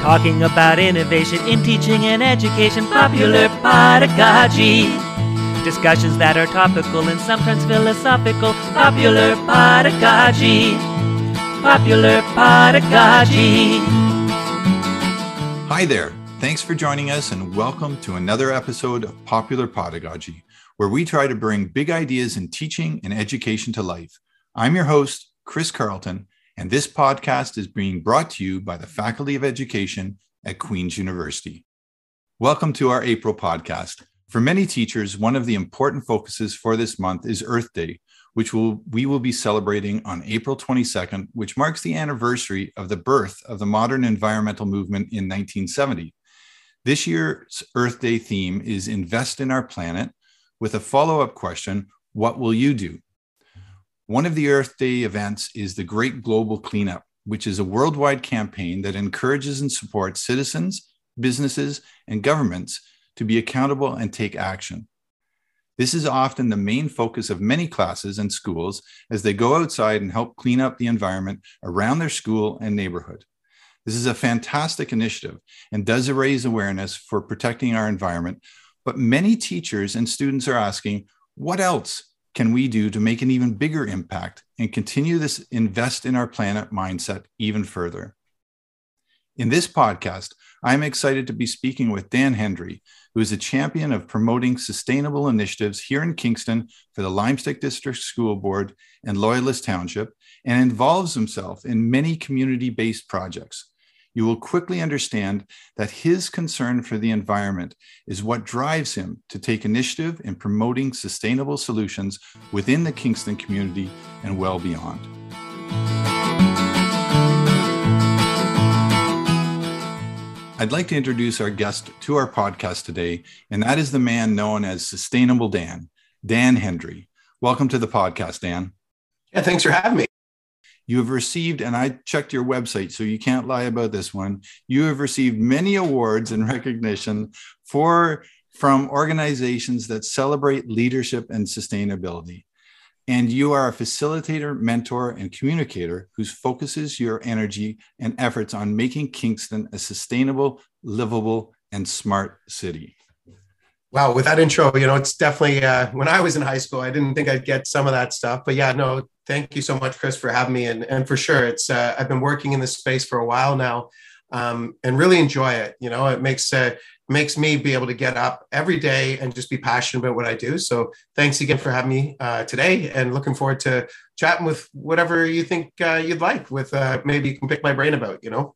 Talking about innovation in teaching and education, popular pedagogy. Discussions that are topical and sometimes philosophical, popular pedagogy. Popular pedagogy. Hi there. Thanks for joining us and welcome to another episode of Popular Pedagogy, where we try to bring big ideas in teaching and education to life. I'm your host, Chris Carlton, and this podcast is being brought to you by the Faculty of Education at Queen's University. Welcome to our April podcast. For many teachers, one of the important focuses for this month is Earth Day, which will, we will be celebrating on April 22nd, which marks the anniversary of the birth of the modern environmental movement in 1970. This year's Earth Day theme is Invest in Our Planet, with a follow up question What will you do? One of the Earth Day events is the Great Global Cleanup, which is a worldwide campaign that encourages and supports citizens, businesses, and governments to be accountable and take action. This is often the main focus of many classes and schools as they go outside and help clean up the environment around their school and neighborhood. This is a fantastic initiative and does raise awareness for protecting our environment. But many teachers and students are asking, what else can we do to make an even bigger impact and continue this invest in our planet mindset even further? In this podcast, I'm excited to be speaking with Dan Hendry, who is a champion of promoting sustainable initiatives here in Kingston for the Limestone District School Board and Loyalist Township, and involves himself in many community based projects you will quickly understand that his concern for the environment is what drives him to take initiative in promoting sustainable solutions within the Kingston community and well beyond. I'd like to introduce our guest to our podcast today, and that is the man known as Sustainable Dan, Dan Hendry. Welcome to the podcast, Dan. Yeah, thanks for having me. You have received, and I checked your website, so you can't lie about this one. You have received many awards and recognition for from organizations that celebrate leadership and sustainability. And you are a facilitator, mentor, and communicator whose focuses your energy and efforts on making Kingston a sustainable, livable, and smart city. Wow, with that intro, you know, it's definitely uh, when I was in high school, I didn't think I'd get some of that stuff. But yeah, no, thank you so much, Chris, for having me. And, and for sure, it's uh, I've been working in this space for a while now, um, and really enjoy it. You know, it makes uh, makes me be able to get up every day and just be passionate about what I do. So thanks again for having me uh, today, and looking forward to chatting with whatever you think uh, you'd like. With uh, maybe you can pick my brain about. You know.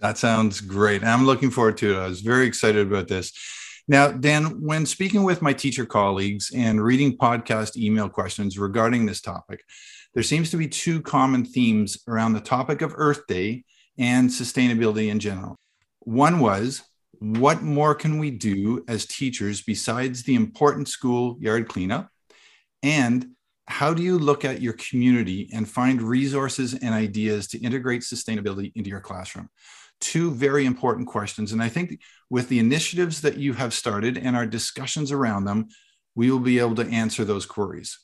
That sounds great. I'm looking forward to it. I was very excited about this. Now, Dan, when speaking with my teacher colleagues and reading podcast email questions regarding this topic, there seems to be two common themes around the topic of Earth Day and sustainability in general. One was, what more can we do as teachers besides the important school yard cleanup? And how do you look at your community and find resources and ideas to integrate sustainability into your classroom? Two very important questions. And I think with the initiatives that you have started and our discussions around them, we will be able to answer those queries.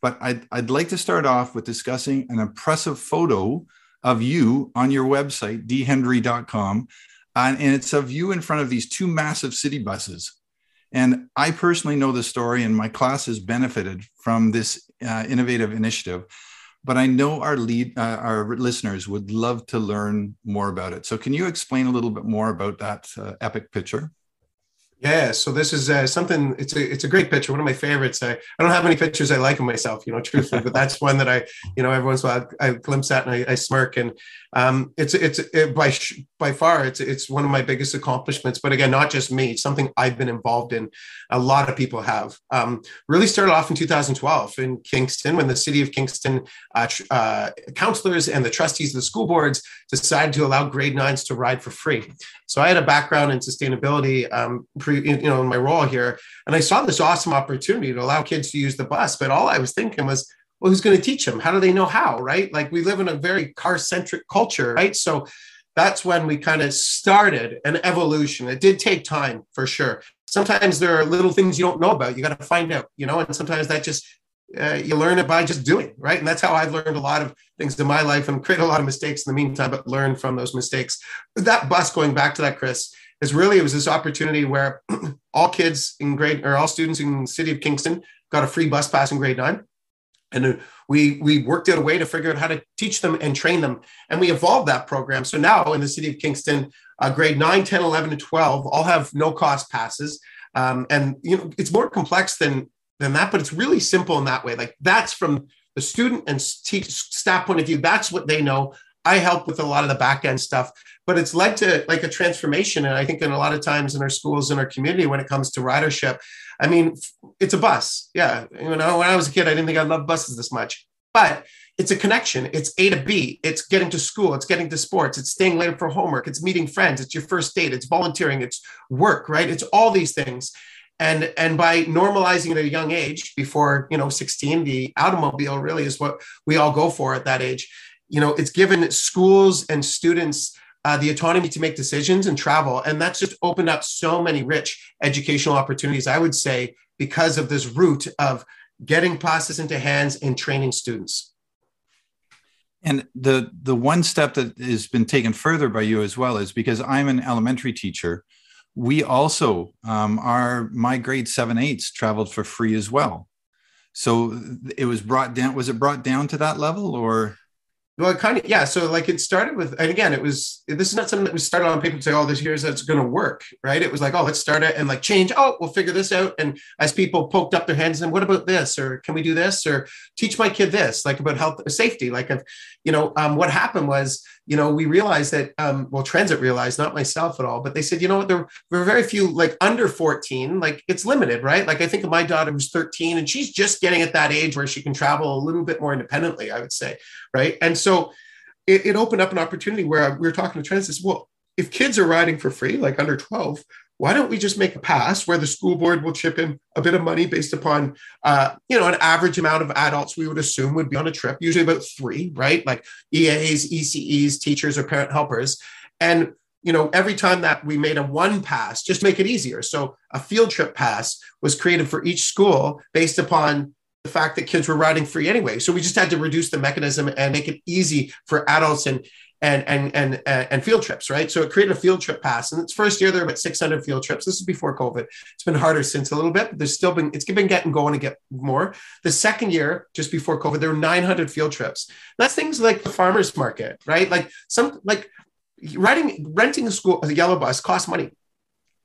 But I'd, I'd like to start off with discussing an impressive photo of you on your website, dhendry.com. Uh, and it's of you in front of these two massive city buses. And I personally know the story, and my class has benefited from this uh, innovative initiative but I know our lead, uh, our listeners would love to learn more about it. So, can you explain a little bit more about that uh, epic picture? Yeah, so this is uh, something. It's a it's a great picture. One of my favorites. I, I don't have any pictures I like of myself, you know, truthfully, but that's one that I, you know, every once in a while I, I glimpse at and I, I smirk. And um, it's it's it, by by far it's it's one of my biggest accomplishments. But again, not just me. It's something I've been involved in. A lot of people have. Um, really started off in 2012 in Kingston when the city of Kingston uh, uh, counselors and the trustees of the school boards decided to allow grade nines to ride for free. So I had a background in sustainability, um, pre, you know, in my role here, and I saw this awesome opportunity to allow kids to use the bus. But all I was thinking was, well, who's going to teach them? How do they know how? Right? Like we live in a very car centric culture, right? So that's when we kind of started an evolution. It did take time for sure. Sometimes there are little things you don't know about. You got to find out, you know, and sometimes that just uh, you learn it by just doing, right? And that's how I've learned a lot of things in my life and create a lot of mistakes in the meantime, but learn from those mistakes. That bus, going back to that, Chris, is really it was this opportunity where all kids in grade or all students in the city of Kingston got a free bus pass in grade nine. And we we worked out a way to figure out how to teach them and train them. And we evolved that program. So now in the city of Kingston, uh, grade 9, 10, 11, and 12 all have no cost passes. Um, and you know it's more complex than than that, but it's really simple in that way. Like that's from the student and teach, staff point of view. That's what they know. I help with a lot of the back end stuff, but it's led to like a transformation. And I think in a lot of times in our schools, in our community, when it comes to ridership, I mean, it's a bus. Yeah. You know, when I was a kid, I didn't think I loved buses this much, but it's a connection. It's A to B. It's getting to school. It's getting to sports. It's staying later for homework. It's meeting friends. It's your first date. It's volunteering. It's work, right? It's all these things. And, and by normalizing at a young age, before you know 16, the automobile really is what we all go for at that age. You know, it's given schools and students uh, the autonomy to make decisions and travel. And that's just opened up so many rich educational opportunities, I would say, because of this route of getting process into hands and training students. And the the one step that has been taken further by you as well is because I'm an elementary teacher. We also um, our my grade seven eights traveled for free as well. So it was brought down. Was it brought down to that level, or well, kind of, yeah. So like it started with, and again, it was, this is not something that we started on paper to say, oh, this here's that's going to work, right? It was like, oh, let's start it and like change. Oh, we'll figure this out. And as people poked up their hands and what about this? Or can we do this? Or teach my kid this, like about health safety. Like, if, you know, um, what happened was, you know, we realized that, um, well, transit realized, not myself at all, but they said, you know what, there were very few like under 14, like it's limited, right? Like I think of my daughter who's 13 and she's just getting at that age where she can travel a little bit more independently, I would say, right? And so it, it opened up an opportunity where we were talking to transit. Well, if kids are riding for free, like under 12, why don't we just make a pass where the school board will chip in a bit of money based upon uh, you know an average amount of adults we would assume would be on a trip usually about three right? Like eas eces teachers or parent helpers. And you know every time that we made a one pass just make it easier. So a field trip pass was created for each school based upon the fact that kids were riding free anyway. So we just had to reduce the mechanism and make it easy for adults. And and and and and field trips, right? So it created a field trip pass. And its first year there were about 600 field trips. This is before COVID. It's been harder since a little bit, but there's still been it's been getting going to get more. The second year, just before COVID, there were 900 field trips. That's things like the farmers market, right? Like some like riding renting a school a yellow bus costs money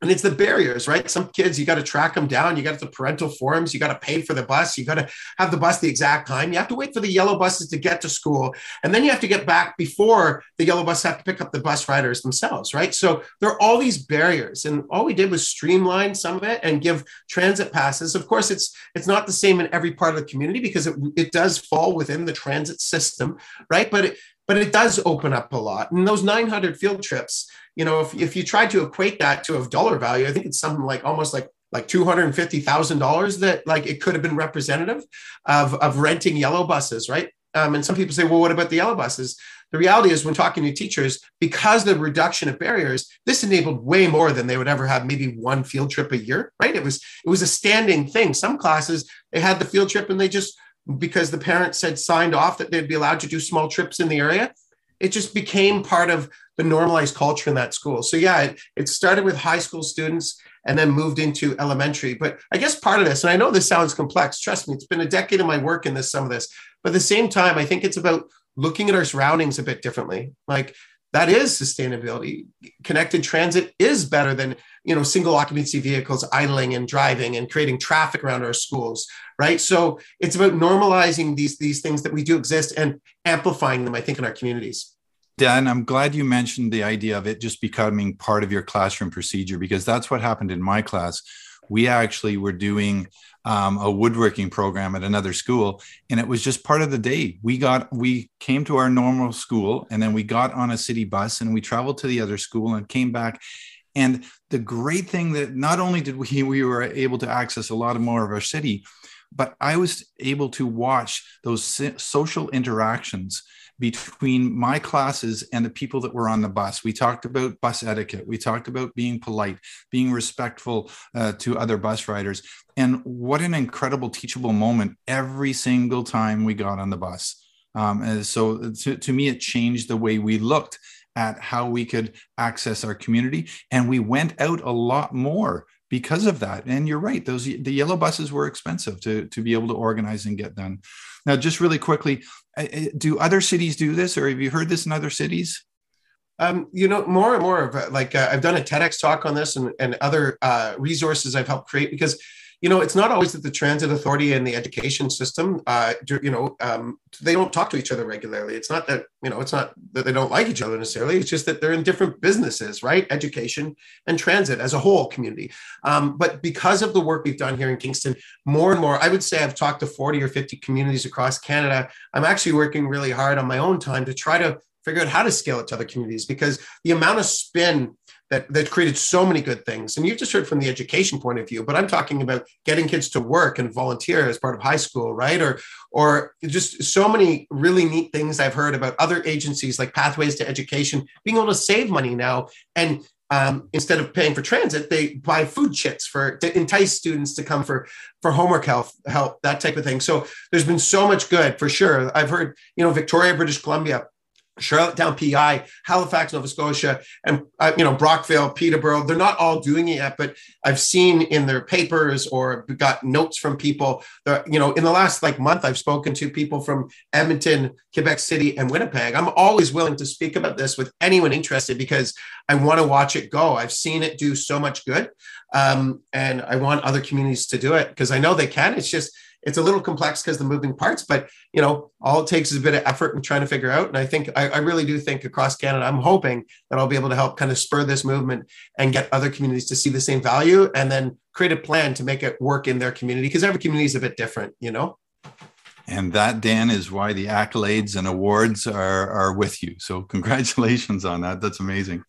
and it's the barriers right? Some kids you got to track them down you got the parental forms you got to pay for the bus you got to have the bus the exact time. You have to wait for the yellow buses to get to school and then you have to get back before the yellow bus have to pick up the bus riders themselves right? So there are all these barriers and all we did was streamline some of it and give transit passes. Of course it's it's not the same in every part of the community because it, it does fall within the transit system right? But it but it does open up a lot and those 900 field trips you know, if, if you try to equate that to a dollar value, I think it's something like almost like like two hundred and fifty thousand dollars that like it could have been representative of of renting yellow buses, right? Um, and some people say, well, what about the yellow buses? The reality is, when talking to teachers, because the reduction of barriers, this enabled way more than they would ever have. Maybe one field trip a year, right? It was it was a standing thing. Some classes they had the field trip and they just because the parents had signed off that they'd be allowed to do small trips in the area, it just became part of the normalized culture in that school. So yeah, it, it started with high school students and then moved into elementary. But I guess part of this, and I know this sounds complex, trust me, it's been a decade of my work in this, some of this, but at the same time, I think it's about looking at our surroundings a bit differently. Like that is sustainability. Connected transit is better than you know single occupancy vehicles idling and driving and creating traffic around our schools, right? So it's about normalizing these these things that we do exist and amplifying them. I think in our communities. Dan, I'm glad you mentioned the idea of it just becoming part of your classroom procedure because that's what happened in my class. We actually were doing um, a woodworking program at another school, and it was just part of the day. We got we came to our normal school, and then we got on a city bus and we traveled to the other school and came back. And the great thing that not only did we we were able to access a lot more of our city, but I was able to watch those social interactions between my classes and the people that were on the bus. We talked about bus etiquette. We talked about being polite, being respectful uh, to other bus riders. And what an incredible teachable moment every single time we got on the bus. Um, and so to, to me, it changed the way we looked at how we could access our community. And we went out a lot more because of that. And you're right; those the yellow buses were expensive to to be able to organize and get done. Now, just really quickly, do other cities do this, or have you heard this in other cities? Um, you know, more and more of uh, like uh, I've done a TEDx talk on this and, and other uh, resources I've helped create because you know, it's not always that the transit authority and the education system, uh, do, you know, um, they don't talk to each other regularly. It's not that, you know, it's not that they don't like each other necessarily. It's just that they're in different businesses, right? Education and transit as a whole community. Um, but because of the work we've done here in Kingston, more and more, I would say I've talked to 40 or 50 communities across Canada. I'm actually working really hard on my own time to try to figure out how to scale it to other communities because the amount of spin that that created so many good things. And you've just heard from the education point of view, but I'm talking about getting kids to work and volunteer as part of high school, right? Or or just so many really neat things I've heard about other agencies like Pathways to Education being able to save money now and um, instead of paying for transit, they buy food chits for to entice students to come for for homework help, help that type of thing. So there's been so much good for sure. I've heard, you know, Victoria, British Columbia Charlottetown, PI, Halifax, Nova Scotia, and uh, you know Brockville, Peterborough. They're not all doing it yet, but I've seen in their papers or got notes from people. That, you know, in the last like month, I've spoken to people from Edmonton, Quebec City, and Winnipeg. I'm always willing to speak about this with anyone interested because I want to watch it go. I've seen it do so much good, um, and I want other communities to do it because I know they can. It's just it's a little complex because the moving parts, but you know, all it takes is a bit of effort and trying to figure out. And I think I, I, really do think across Canada, I'm hoping that I'll be able to help kind of spur this movement and get other communities to see the same value and then create a plan to make it work in their community because every community is a bit different, you know. And that, Dan, is why the accolades and awards are, are with you. So congratulations on that. That's amazing.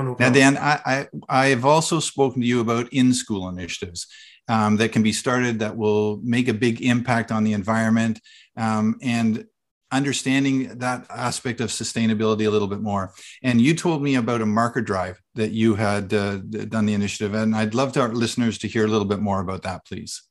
Oh, now, Dan, I, I, I've also spoken to you about in-school initiatives um, that can be started that will make a big impact on the environment um, and understanding that aspect of sustainability a little bit more. And you told me about a marker drive that you had uh, done the initiative, and I'd love to our listeners to hear a little bit more about that, please.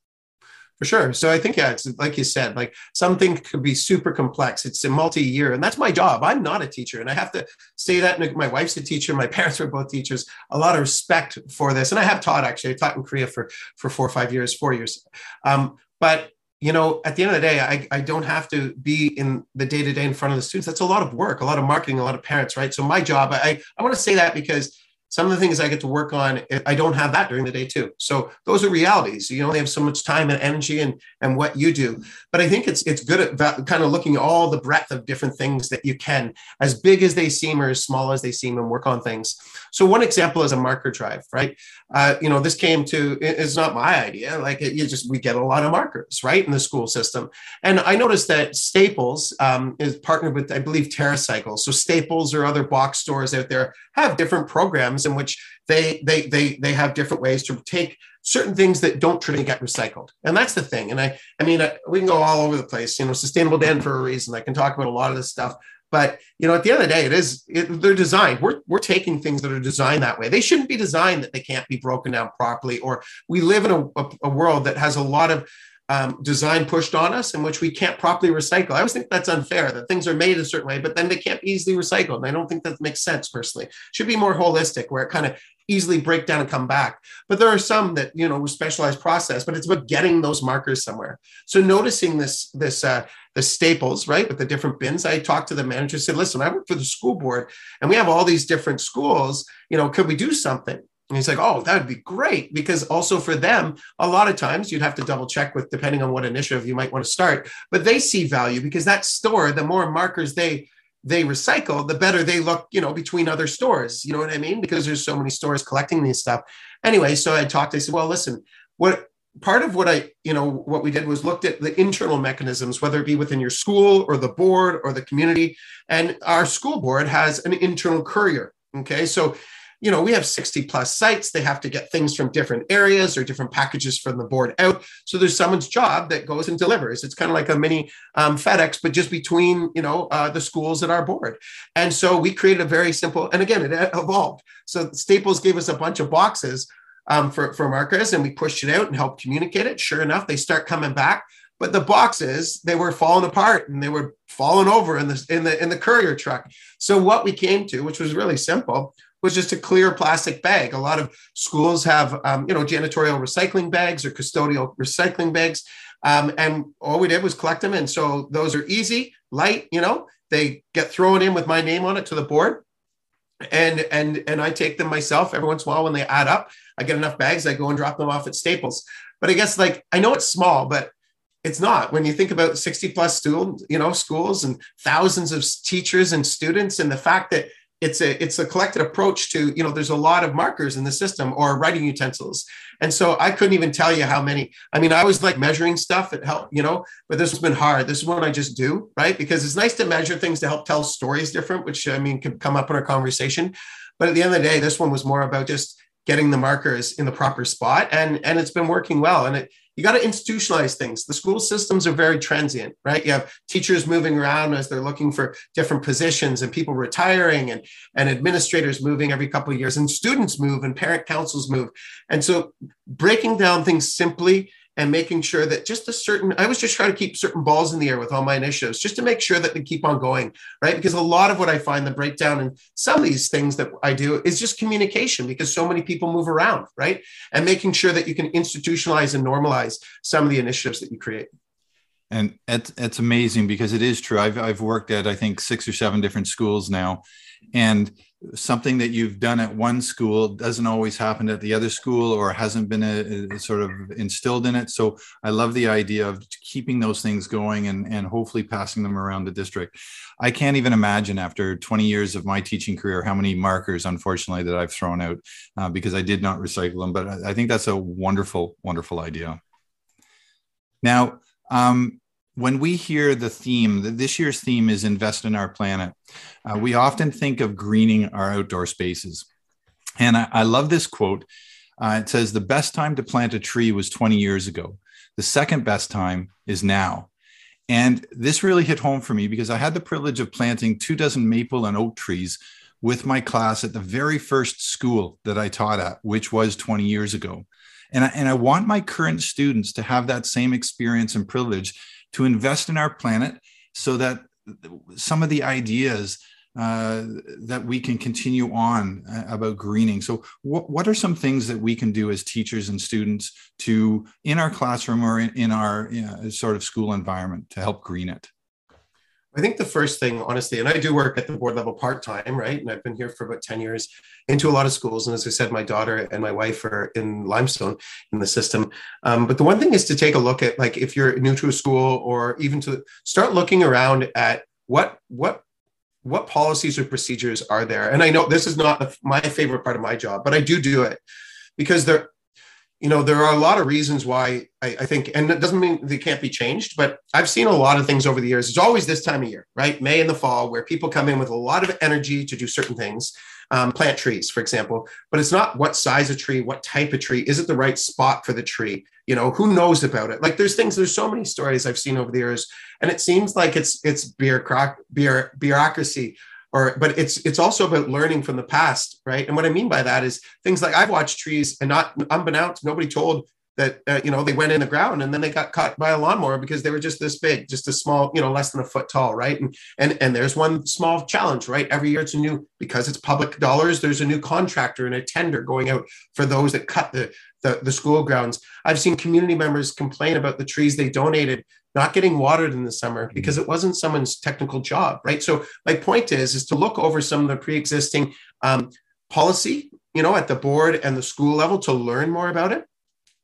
For sure. So I think, yeah, it's like you said, like something could be super complex. It's a multi-year, and that's my job. I'm not a teacher, and I have to say that. My wife's a teacher. My parents were both teachers. A lot of respect for this, and I have taught actually. I taught in Korea for for four or five years, four years. Um, but you know, at the end of the day, I, I don't have to be in the day to day in front of the students. That's a lot of work, a lot of marketing, a lot of parents, right? So my job, I I want to say that because some of the things I get to work on, eh, I don't have that during the day too. So those are realities. You only have so much time and energy and, and what you do. But I think it's it's good at kind of looking all the breadth of different things that you can, as big as they seem or as small as they seem, and work on things. So one example is a marker drive, right? Uh, you know, this came to it's not my idea. Like it, you just we get a lot of markers, right, in the school system. And I noticed that Staples um, is partnered with, I believe, TerraCycle. So Staples or other box stores out there have different programs in which they they they they have different ways to take certain things that don't truly get recycled and that's the thing and i i mean we can go all over the place you know sustainable Dan for a reason i can talk about a lot of this stuff but you know at the end of the day it is it, they're designed we're, we're taking things that are designed that way they shouldn't be designed that they can't be broken down properly or we live in a, a, a world that has a lot of um, design pushed on us in which we can't properly recycle. I always think that's unfair that things are made a certain way, but then they can't be easily recycled. And I don't think that makes sense personally. Should be more holistic where it kind of easily break down and come back. But there are some that, you know, specialized process, but it's about getting those markers somewhere. So noticing this, this, uh, the staples, right, with the different bins. I talked to the manager, said, listen, I work for the school board and we have all these different schools, you know, could we do something? And he's like, oh, that would be great. Because also for them, a lot of times you'd have to double check with depending on what initiative you might want to start. But they see value because that store, the more markers they they recycle, the better they look, you know, between other stores. You know what I mean? Because there's so many stores collecting these stuff. Anyway, so I talked, I said, well, listen, what part of what I, you know, what we did was looked at the internal mechanisms, whether it be within your school or the board or the community. And our school board has an internal courier. Okay. So you know, we have 60 plus sites. They have to get things from different areas or different packages from the board out. So there's someone's job that goes and delivers. It's kind of like a mini um, FedEx, but just between, you know, uh, the schools and our board. And so we created a very simple, and again, it evolved. So Staples gave us a bunch of boxes um, for, for markers and we pushed it out and helped communicate it. Sure enough, they start coming back but the boxes they were falling apart and they were falling over in the in the in the courier truck. So what we came to which was really simple was just a clear plastic bag. A lot of schools have um, you know janitorial recycling bags or custodial recycling bags um, and all we did was collect them. And so those are easy light you know they get thrown in with my name on it to the board and and and i take them myself every once in a while when they add up. I get enough bags i go and drop them off at staples. But i guess like i know it's small but it's not. When you think about 60 plus students you know schools and thousands of teachers and students and the fact that it's a it's a collected approach to you know there's a lot of markers in the system or writing utensils. And so i couldn't even tell you how many. I mean i was like measuring stuff it helped you know but this has been hard. This is one i just do right? Because it's nice to measure things to help tell stories different which i mean could come up in our conversation. But at the end of the day this one was more about just getting the markers in the proper spot and and it's been working well. And it you got to institutionalize things. The school systems are very transient, right? You have teachers moving around as they're looking for different positions and people retiring and, and administrators moving every couple of years and students move and parent councils move. And so breaking down things simply and making sure that just a certain i was just trying to keep certain balls in the air with all my initiatives just to make sure that they keep on going right? Because a lot of what i find the breakdown in some of these things that i do is just communication because so many people move around right? And making sure that you can institutionalize and normalize some of the initiatives that you create. And it's, it's amazing because it is true. I've, I've worked at i think six or seven different schools now and something that you've done at one school doesn't always happen at the other school or hasn't been a, a sort of instilled in it. So i love the idea of keeping those things going and, and hopefully passing them around the district. I can't even imagine after 20 years of my teaching career how many markers unfortunately that i've thrown out uh, because i did not recycle them but i think that's a wonderful wonderful idea. Now um, when we hear the theme, that this year's theme is invest in our planet, uh, we often think of greening our outdoor spaces. And I, I love this quote. Uh, it says, The best time to plant a tree was 20 years ago. The second best time is now. And this really hit home for me because I had the privilege of planting two dozen maple and oak trees with my class at the very first school that I taught at, which was 20 years ago. And I, and I want my current students to have that same experience and privilege to invest in our planet so that some of the ideas uh, that we can continue on uh, about greening. So, what, what are some things that we can do as teachers and students to, in our classroom or in, in our you know, sort of school environment, to help green it? I think the first thing, honestly, and I do work at the board level part time, right? And I've been here for about 10 years into a lot of schools. And as I said, my daughter and my wife are in limestone in the system. Um, but the one thing is to take a look at, like, if you're new to a school or even to start looking around at what, what, what policies or procedures are there? And I know this is not my favorite part of my job, but I do do it because there you know, there are a lot of reasons why I, I, think, and it doesn't mean they can't be changed, but I've seen a lot of things over the years. It's always this time of year, right? May and the fall, where people come in with a lot of energy to do certain things, um, plant trees, for example. But it's not what size of tree, what type of tree, is it the right spot for the tree? You know, who knows about it? Like there's things, there's so many stories I've seen over the years, and it seems like it's it's bureaucracy or but it's it's also about learning from the past right? And what i mean by that is things like i've watched trees and not unbeknownst nobody told that uh, you know they went in the ground and then they got caught by a lawnmower because they were just this big just a small you know less than a foot tall right? And and and there's one small challenge right? Every year it's a new because it's public dollars there's a new contractor and a tender going out for those that cut the the, the school grounds i've seen community members complain about the trees they donated not getting watered in the summer mm-hmm. because it wasn't someone's technical job, right? So my point is, is to look over some of the pre-existing um, policy, you know, at the board and the school level to learn more about it,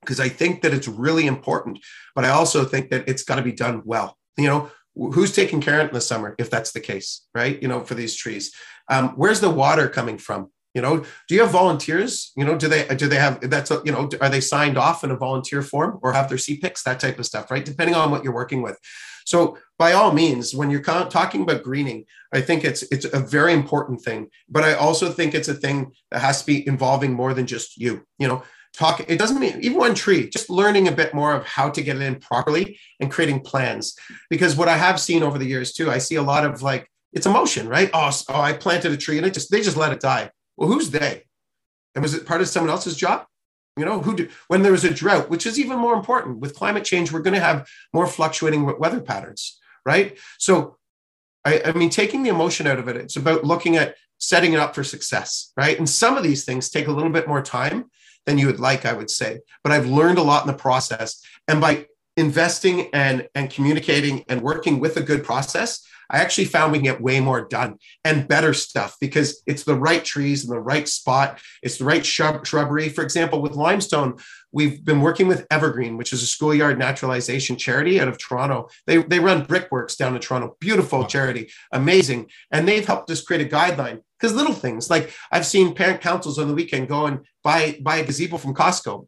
because I think that it's really important. But I also think that it's got to be done well. You know, who's taking care of it in the summer if that's the case, right? You know, for these trees, um, where's the water coming from? You know do you have volunteers? You know do they do they have that's a, you know are they signed off in a volunteer form or have their CPICs that type of stuff right? Depending on what you're working with. So by all means when you're talking about greening i think it's it's a very important thing but i also think it's a thing that has to be involving more than just you you know? Talk it doesn't mean even one tree just learning a bit more of how to get it in properly and creating plans. Because what i have seen over the years too i see a lot of like it's emotion right? Oh, oh i planted a tree and it just they just let it die well, who's they? And was it part of someone else's job? You know, who do, when there was a drought, which is even more important with climate change, we're going to have more fluctuating weather patterns, right? So, I, I mean, taking the emotion out of it, it's about looking at setting it up for success, right? And some of these things take a little bit more time than you would like, I would say. But I've learned a lot in the process. And by investing and, and communicating and working with a good process, I actually found we can get way more done and better stuff because it's the right trees in the right spot. It's the right shrub, shrubbery. For example, with limestone, we've been working with Evergreen, which is a schoolyard naturalization charity out of Toronto. They, they run brickworks down in Toronto. Beautiful charity, amazing. And they've helped us create a guideline because little things like I've seen parent councils on the weekend go and buy, buy a gazebo from Costco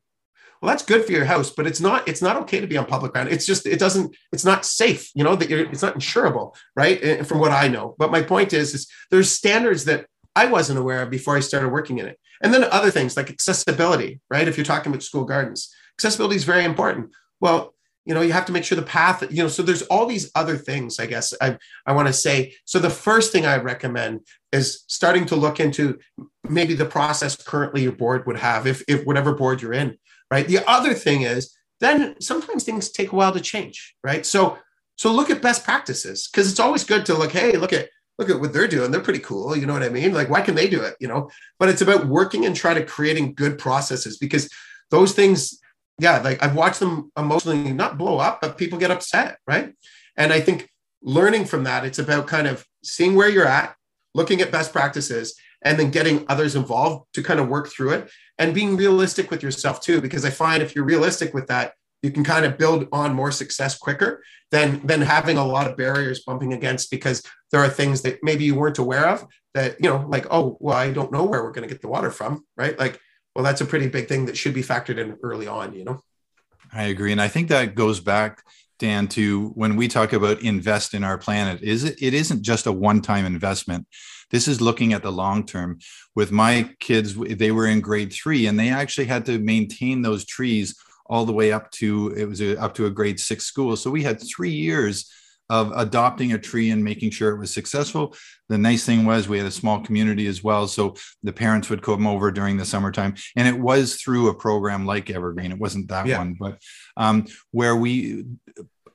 well that's good for your house but it's not it's not okay to be on public ground. It's just it doesn't it's not safe you know that you're it's not insurable right? From what i know. But my point is is there's standards that i wasn't aware of before i started working in it. And then other things like accessibility right? If you're talking about school gardens accessibility is very important. Well you know you have to make sure the path you know so there's all these other things i guess i, I want to say. So the first thing i recommend is starting to look into maybe the process currently your board would have if, if whatever board you're in right? The other thing is then sometimes things take a while to change, right? So so look at best practices because it's always good to look, hey, look at look at what they're doing. They're pretty cool. You know what I mean? Like, why can they do it? You know, but it's about working and trying to creating good processes because those things, yeah, like I've watched them emotionally not blow up, but people get upset, right? And I think learning from that, it's about kind of seeing where you're at, looking at best practices, and then getting others involved to kind of work through it and being realistic with yourself too because i find if you're realistic with that you can kind of build on more success quicker than than having a lot of barriers bumping against because there are things that maybe you weren't aware of that you know like oh well i don't know where we're going to get the water from right? Like well that's a pretty big thing that should be factored in early on you know? I agree and i think that goes back dan to when we talk about invest in our planet is it, it isn't just a one-time investment this is looking at the long term. With my kids, they were in grade three and they actually had to maintain those trees all the way up to it was a, up to a grade six school. So we had three years of adopting a tree and making sure it was successful. The nice thing was we had a small community as well. So the parents would come over during the summertime. And it was through a program like Evergreen. It wasn't that yeah. one, but um, where we,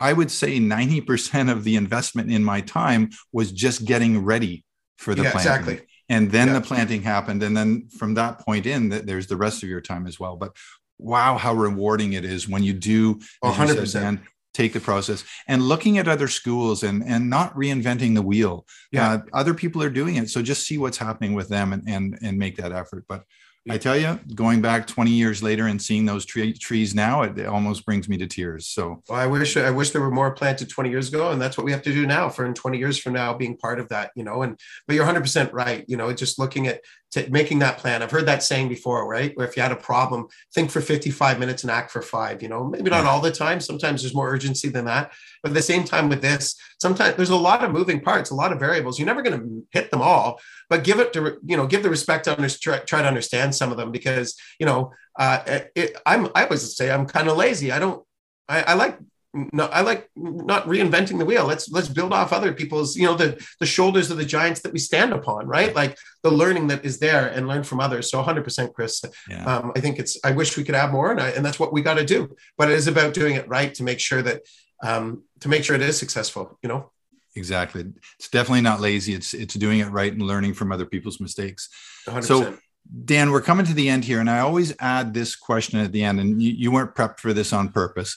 I would say 90% of the investment in my time was just getting ready for the yeah, planting. Exactly. And then yeah. the planting happened. And then from that point in, that there's the rest of your time as well. But wow, how rewarding it is when you do 100%. Said, take the process and looking at other schools and and not reinventing the wheel. Yeah. Uh, other people are doing it. So just see what's happening with them and and and make that effort. But I tell you, going back 20 years later and seeing those tree, trees now, it, it, almost brings me to tears. So well, I wish I wish there were more planted 20 years ago, and that's what we have to do now for in 20 years from now being part of that, you know. And but you're 100 percent right. You know, just looking at to making that plan. I've heard that saying before, right? Where if you had a problem, think for 55 minutes and act for five. You know, maybe not all the time. Sometimes there's more urgency than that. But at the same time, with this, sometimes there's a lot of moving parts, a lot of variables. You're never going to hit them all, but give it to you know, give the respect to under, try, try to understand some of them because you know, uh, it, I'm I always say I'm kind of lazy. I don't. I, I like no, I like not reinventing the wheel. Let's let's build off other people's, you know, the the shoulders of the giants that we stand upon, right? Like the learning that is there and learn from others. So 100%, Chris. Yeah. Um, I think it's. I wish we could have more, and I, and that's what we got to do. But it is about doing it right to make sure that um, to make sure it is successful. You know. Exactly. It's definitely not lazy. It's it's doing it right and learning from other people's mistakes. 100%. So. Dan, we're coming to the end here, and I always add this question at the end, and you, you weren't prepped for this on purpose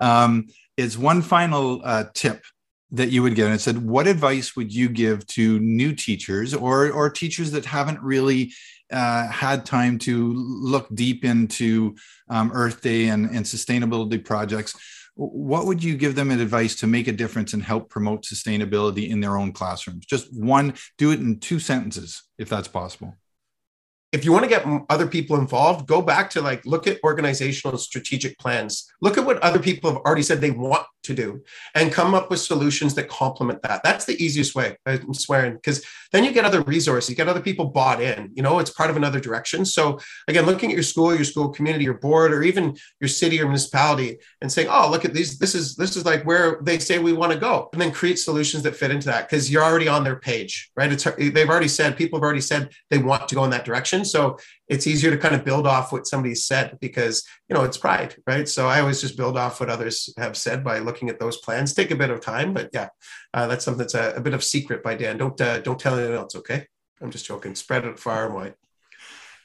um, is one final uh, tip that you would give. And it said, what advice would you give to new teachers or, or teachers that haven't really uh, had time to look deep into um, Earth Day and, and sustainability projects? What would you give them advice to make a difference and help promote sustainability in their own classrooms? Just one, do it in two sentences, if that's possible. if you want to get other people involved, go back to like look at organizational strategic plans. Look at what other people have already said they want to do and come up with solutions that complement that. That's the easiest way, I'm swearing, because then you get other resources, you get other people bought in, you know, it's part of another direction. So again, looking at your school, your school community, your board, or even your city or municipality and saying, oh, look at these, this is this is like where they say we want to go. And then create solutions that fit into that because you're already on their page, right? It's they've already said, people have already said they want to go in that direction. So it's easier to kind of build off what somebody said because you know it's pride right? So i always just build off what others have said by looking at those plans. Take a bit of time but yeah uh, that's something that's a, a, bit of secret by dan. Don't uh, don't tell anyone else okay? I'm just joking. Spread it far and wide.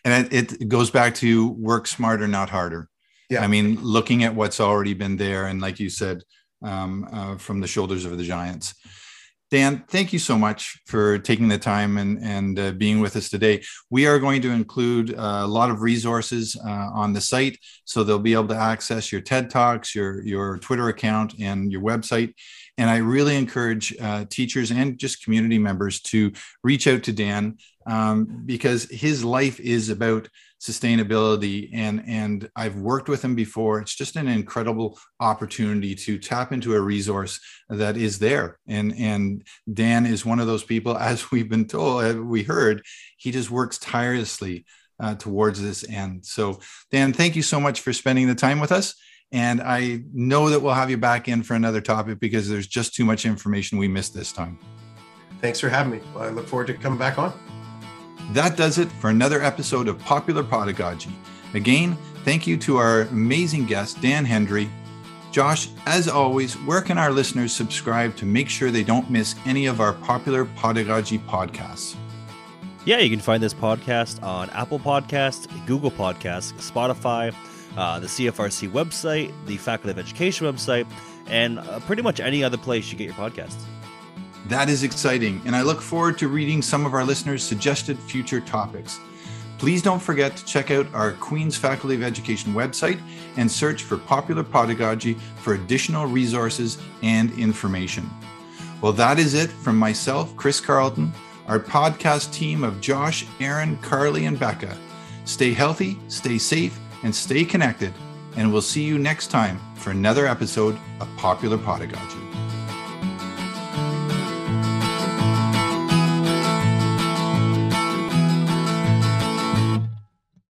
And it, it goes back to work smarter not harder. Yeah. I mean looking at what's already been there and like you said um, uh, from the shoulders of the giants Dan, thank you so much for taking the time and, and uh, being with us today. We are going to include uh, a lot of resources uh, on the site, so they'll be able to access your TED Talks, your, your Twitter account, and your website. And I really encourage uh, teachers and just community members to reach out to Dan um, because his life is about sustainability and and I've worked with him before. It's just an incredible opportunity to tap into a resource that is there. And and Dan is one of those people as we've been told we heard he just works tirelessly uh, towards this end. So Dan thank you so much for spending the time with us. And I know that we'll have you back in for another topic because there's just too much information we missed this time. Thanks for having me. I look forward to coming back on that does it for another episode of Popular Pedagogy. Again, thank you to our amazing guest, Dan Hendry. Josh, as always, where can our listeners subscribe to make sure they don't miss any of our Popular Pedagogy podcasts? Yeah, you can find this podcast on Apple Podcasts, Google Podcasts, Spotify, uh, the CFRC website, the Faculty of Education website, and uh, pretty much any other place you get your podcasts. That is exciting, and I look forward to reading some of our listeners' suggested future topics. Please don't forget to check out our Queen's Faculty of Education website and search for Popular Pedagogy for additional resources and information. Well, that is it from myself, Chris Carlton, our podcast team of Josh, Aaron, Carly, and Becca. Stay healthy, stay safe, and stay connected, and we'll see you next time for another episode of Popular Pedagogy.